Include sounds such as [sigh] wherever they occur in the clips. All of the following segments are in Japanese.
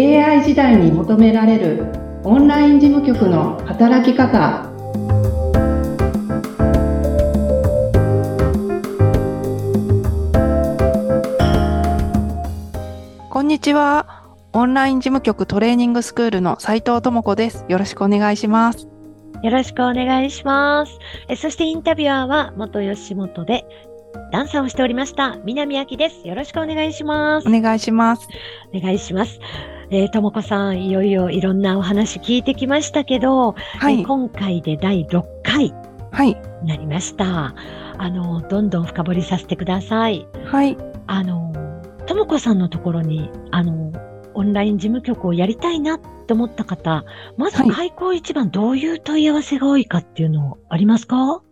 AI 時代に求められるオンライン事務局の働き方こんにちは。オンライン事務局トレーニングスクールの斉藤智子です。よろしくお願いします。よろしくお願いします。えそしてインタビュアーは元吉本でダンサーをしておりました南明です。よろしくお願いします。お願いします。お願いします。えー、ともこさん、いよいよいろんなお話聞いてきましたけど、はい。え今回で第6回はい。になりました。あの、どんどん深掘りさせてください。はい。あの、ともこさんのところに、あの、オンライン事務局をやりたいなって思った方、まずはい開口一番どういう問い合わせが多いかっていうのありますか？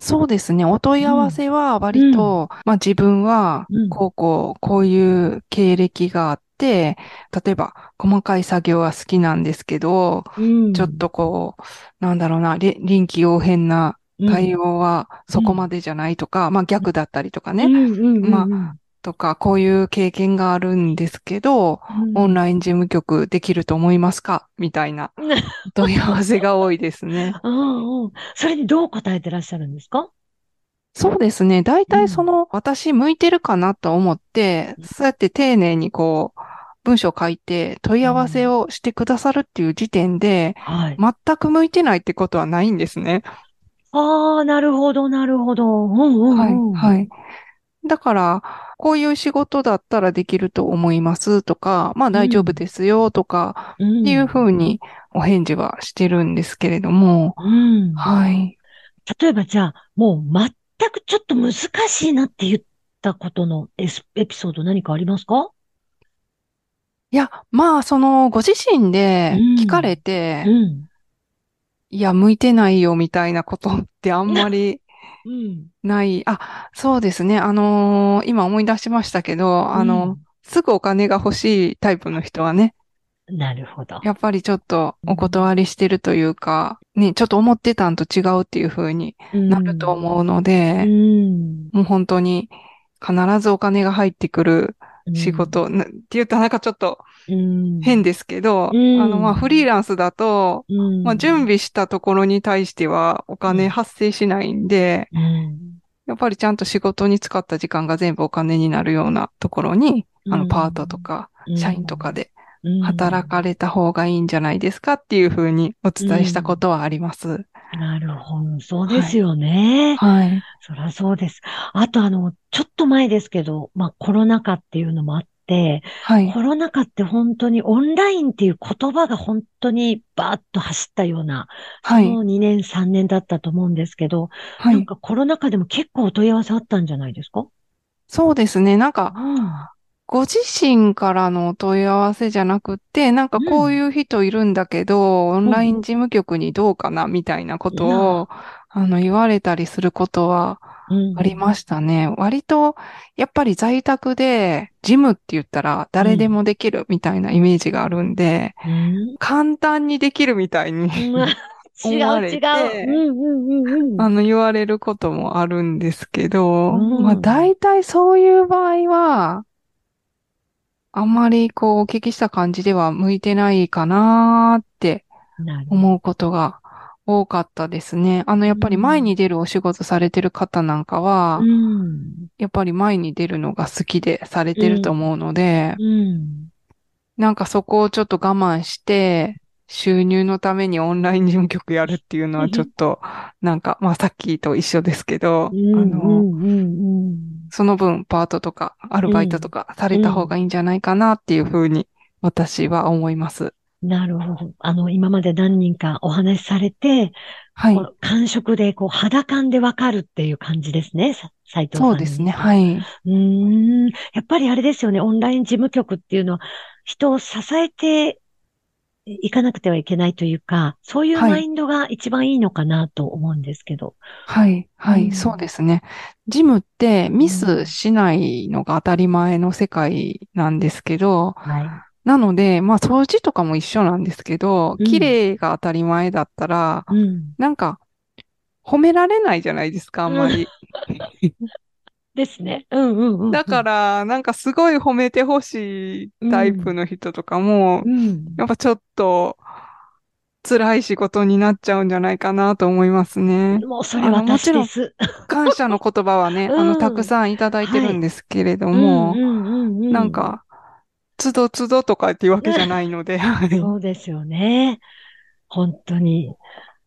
そうですね。お問い合わせは割と、まあ自分はうん、こうこう、こういう経歴があって、例えば細かい作業は好きなんですけど、うん。ちょっとこう、なんだろうな、り臨機応変な対応はそこまでじゃないとか、まあ逆だったりとかね、うんうんうんうん。まとか、こういう経験があるんですけど、オンライン事務局できると思いますか？みたいな [laughs] 問い合わせが多いですね。[laughs] うんうん。それにどう答えてらっしゃるんですか？そうですね。大体その、私向いてるかなと思って、そうやって丁寧にこう、文章書いて問い合わせをしてくださるっていう時点で、はい。全く向いてないってことはないんですね。ああ、なるほど、なるほど。うんうんうん。はい、はい。だから、こういう仕事だったらできると思いますとか、まあ大丈夫ですよとか、うん。っていうふうにお返事はしてるんですけれども、うん。はい。例えばじゃあ、もう全くちょっと難しいなって言ったことのエスエピソード何かありますか？いや、まあ、その、ご自身でうん聞かれて、うん。いや、向いてないよみたいなことってあんまりうん。ない。あ、そうですね。あのー今思い出しましたけど、あの、すぐお金が欲しいタイプの人はね、うん、なるほど。やっぱりちょっとお断りしてるというか、ね、ちょっと思ってたんと違うっていう風になると思うのうで、ん。もう本当に必ずお金が入ってくる仕事、なって言うとなんかちょっとうん。変ですけど、うんあの、まあ、フリーランスだと、うん。まあ、準備したところに対してはお金発生しないんで、うん。やっぱりちゃんと仕事に使った時間が全部お金になるようなところに、あの、うんパートとか、社員とかでうん働かれた方がいいんじゃないですかっていうふうにお伝えしたことはあります。なるほど。そうですよね。はい。そりゃそうです。あとあの、ちょっと前ですけど、まあコロナ禍っていうのもあって、はい。コロナ禍って本当にオンラインっていう言葉が本当にバーッと走ったような、はい。その2年3年だったと思うんですけど、はい。なんかコロナ禍でも結構お問い合わせあったんじゃないですか？そうですね。なんか、うん。ご自身からのお問い合わせじゃなくて、なんかこういう人いるんだけど、オンライン事務局にどうかなみたいなことを、あの、言われたりすることはうん。ありましたね。割と、やっぱり在宅で、ジムって言ったら誰でもできるみたいなイメージがあるんで、うん。簡単にできるみたいに、[laughs] 違う違う。うんうんうんうん。あの、言われることもあるんですけど、うん。まあ、大体そういう場合は、あんまりこう、お聞きした感じでは向いてないかなーってなる。思うことが多かったですね。あの、やっぱり前に出るお仕事されてる方なんかは、うん。やっぱり前に出るのが好きでされてると思うので、うん。なんかそこをちょっと我慢して、収入のためにオンライン事務局やるっていうのはちょっと、なんか、まあさっきと一緒ですけど、うんあの、うんうんその分パートとかアルバイトとかされた方がいいんじゃないかなっていうふうに私は思います。うん。なるほど。あの、今まで何人かお話しされて、はい感触で、こう、肌感でわかるっていう感じですね、さ斉藤さんに。そうですね。はい。うーん。やっぱりあれですよね、オンライン事務局っていうのは、人を支えていかなくてはいけないというか、そういうはいマインドが一番いいのかなと思うんですけど。はい。はい。うんそうですね。ジムってミスしないのが当たり前の世界なんですけど、はい。なので、まあ掃除とかも一緒なんですけど、うん綺麗が当たり前だったら、うん。なんか、褒められないじゃないですか、あんまり。[laughs] ですね。うんうんうん。だか、ら、なんかすごい褒めてほしいタイプの人とかも、うん。やっぱちょっと辛い仕事になっちゃうんじゃないかなと思いますね。もうそれあのも私ちろんです。感謝の言葉はね、[laughs] うんあの、たくさんいただいてるんですけれどうも、なん、か、つどつどとかっていうわけじゃないので、[laughs] はい。そうですよね。本当に。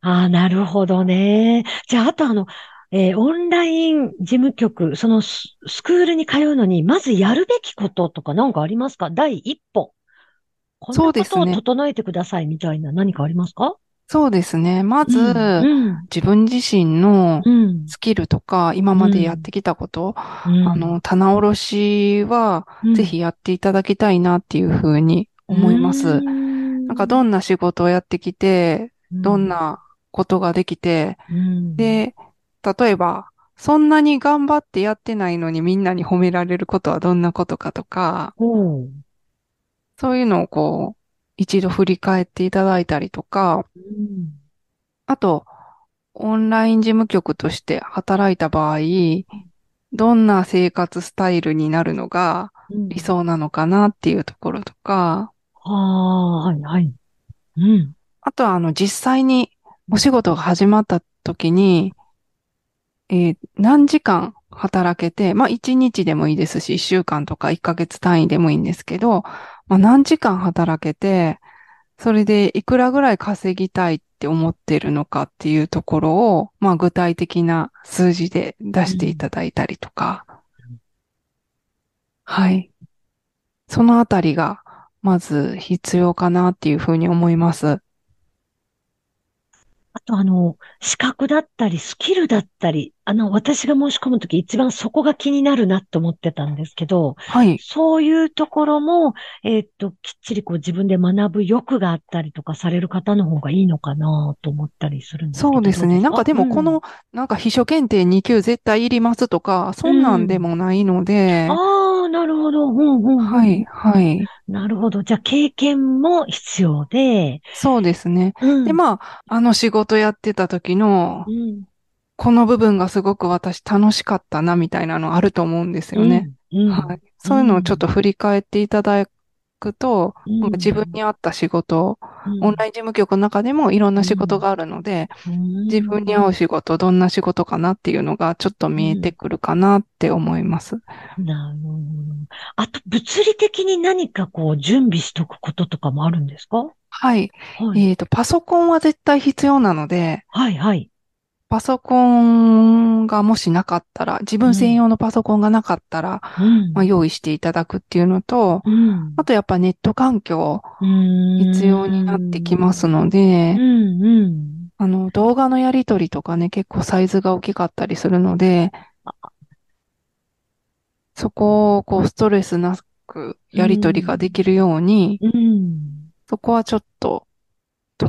ああ、なるほどね。じゃあ、あとあの、えーオンライン事務局、そのススクールに通うのに、まずやるべきこととか何かありますか？第一歩。こんなことをそうですね整えてくださいみたいな何かありますか？そうですね。まず、うん。自分自身のうん。スキルとか、今までやってきたこと、うんあの、棚卸しは、うんぜひやっていただきたいなっていうふうに思います。ななんかどんな仕事をやってきて、どん、なことができて、うん、で、例えば、そんなに頑張ってやってないのにみんなに褒められることはどんなことかとか、おうそういうのをこう、一度振り返っていただいたりとか、うんあと、オンライン事務局として働いた場合、どんな生活スタイルになるのがうん理想なのかなっていうところとか、ああ、はい、はい。うん。あとはあの実際にお仕事が始まった時に、えー何時間働けて、まあ1日でもいいですし、1週間とか1ヶ月単位でもいいんですけど、まあ何時間働けて、それでいくらぐらい稼ぎたいって思ってるのかっていうところを、まあ具体的な数字で出していただいたりとか、はい。そのあたりが、まず必要かなっていうふうに思います。あとあの、資格だったり、スキルだったり、あの、私が申し込むとき一番そこが気になるなと思ってたんですけど、はい。そういうところも、えーっと、きっちりこう自分で学ぶ欲があったりとかされる方の方がいいのかなと思ったりするんですけど。そうですね。なんかでもこうんの、なんか秘書検定2級絶対いりますとか、そんなんでもないので、ああ、なるほど。うんうんうんはい、はい。なるほど。じゃあ、経験も必要で、そうですね。うんで、まあ、あの仕事やってた時のう、ん、この部分がすごく私楽しかったな、みたいなのあると思うんですよね。うん。うんはい。そういうのをちょっと振り返っていただくと、うん自分に合った仕事、うんオンライン事務局の中でもいろんな仕事があるので、自分に合う仕事、どんな仕事かなっていうのがちょっと見えてくるかなって思います。なるほど。あと、物理的に何かこう、準備しとくこととかもあるんですか？はい。はい。えっと、パソコンは絶対必要なので、はい、はい。パソコンがもしなかったら、自分専用のパソコンがなかったら、うん。まあ、用意していただくっていうのと、うん。あとやっぱネット環境必必要になってきますのでう、ん、うん。あの、動画のやり取りとかね、結構サイズが大きかったりするので、そこをこうストレスなくやり取りができるように、うん。そこはちょっと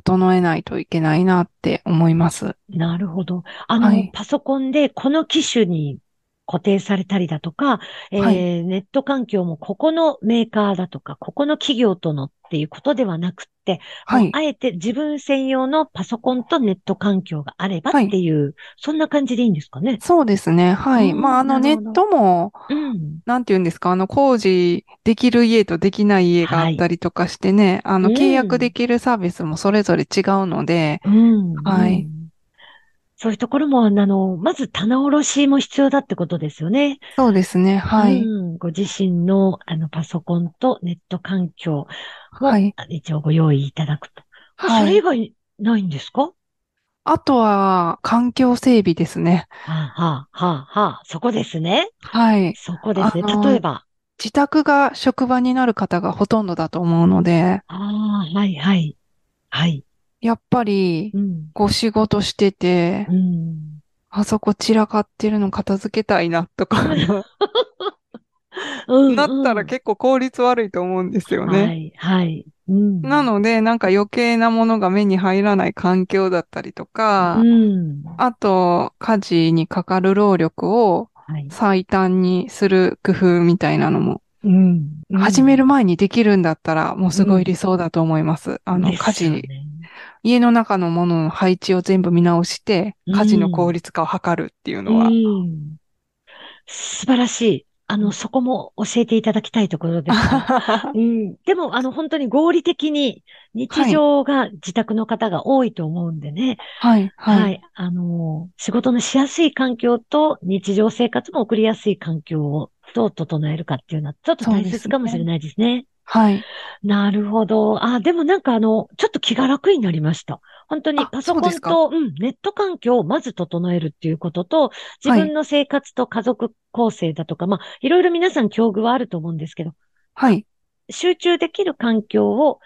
整えないといけないなって思います。なるほど。あの、はいパソコンでこの機種に固定されたりだとか、えーはいネット環境もここのメーカーだとか、ここの企業とのっていうことではなくって、はい。あえて自分専用のパソコンとネット環境があればっていう、そんな感じでいいんですかね。そうですね。はい。うんまあ、あの、ネットも、うん。なんて言うんですか、あの、工事できる家とできない家があったりとかしてね、あの、うん契約できるサービスもそれぞれ違うので、うん。はいうんそういうところも、あの、まず棚卸しも必要だってことですよね。そうですね。はい。うん、ご自身のあのパソコンとネット環境も、はい。あ一応ご用意いただくと。はい。それ以外ないんですか？あとは、環境整備ですね。はあ、はあ、はあ、はあ、そこですね。はい。そこですね。例えば？自宅が職場になる方がほとんどだと思うので、ああ、はい、はい。はい。やっぱりう、ん。ご仕事しててう、ん。あそこ散らかってるの片付けたいなとか、[laughs] うんなったら結構効率悪いと思うんですよね。はい、はい。うん。なので、なんか余計なものが目に入らない環境だったりとか、うん。あと、家事にかかる労力をはい。最短にする工夫みたいなのも、うん。始める前にできるんだったら、もうすごい理想だと思います。あの、家事家の中のものの配置を全部見直して、うん家事の効率化を図るっていうのは、うん。素晴らしい。あの、そこも教えていただきたいところですが。[laughs] うん、でも、あの、本当に合理的に日常が自宅の方が多いと思うんでね。はい、はい。はい。あの、仕事のしやすい環境と日常生活も送りやすい環境をどう整えるかっていうのはちょっと大切かもしれないですね。はい。なるほど。あ、でもなんかあの、ちょっと気が楽になりました。本当にあパソコンと、うん、ネット環境をまず整えるっていうことと、自分の生活と家族構成だとか、まあ、いろいろ皆さん境遇はあると思うんですけど、はい。集中できる環境を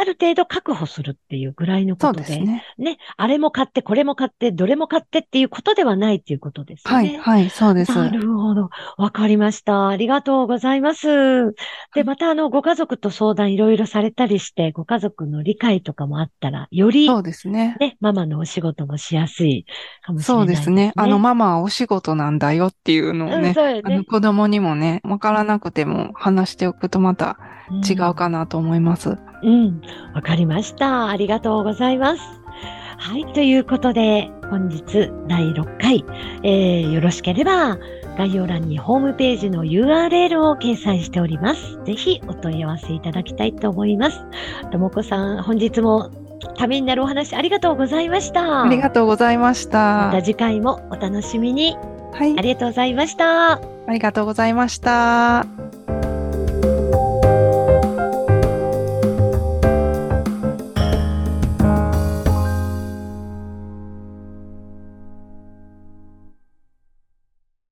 ある程度確保するっていうぐらいのそことで、うですね。ね、あれも買って、これも買って、どれも買ってっていうことではないっていうことですよね。はい、はい、そうです。なるほど。わかりました。ありがとうございます。で、またあの、ご家族と相談いろいろされたりして、ご家族の理解とかもあったら、よりそうですね。ね、ママのお仕事もしやすいかもしれそないですすうでねね。。あの、ママはお仕事なんだよっていうのをうん、ね、そうよねあの、。子供にもね、わからなくても話しておくとまた違うかなと思います。うん、わかりました。ありがとうございます。はい、ということで、本日第6回、えーよろしければ、概要欄にホームページの URL を掲載しております。ぜひお問い合わせいただきたいと思います。ともこさん、本日もためになるお話ありがとうございました。ありがとうございましまたた。次回もお楽しみに。はいあ。りがとうございました。ありがとうございました。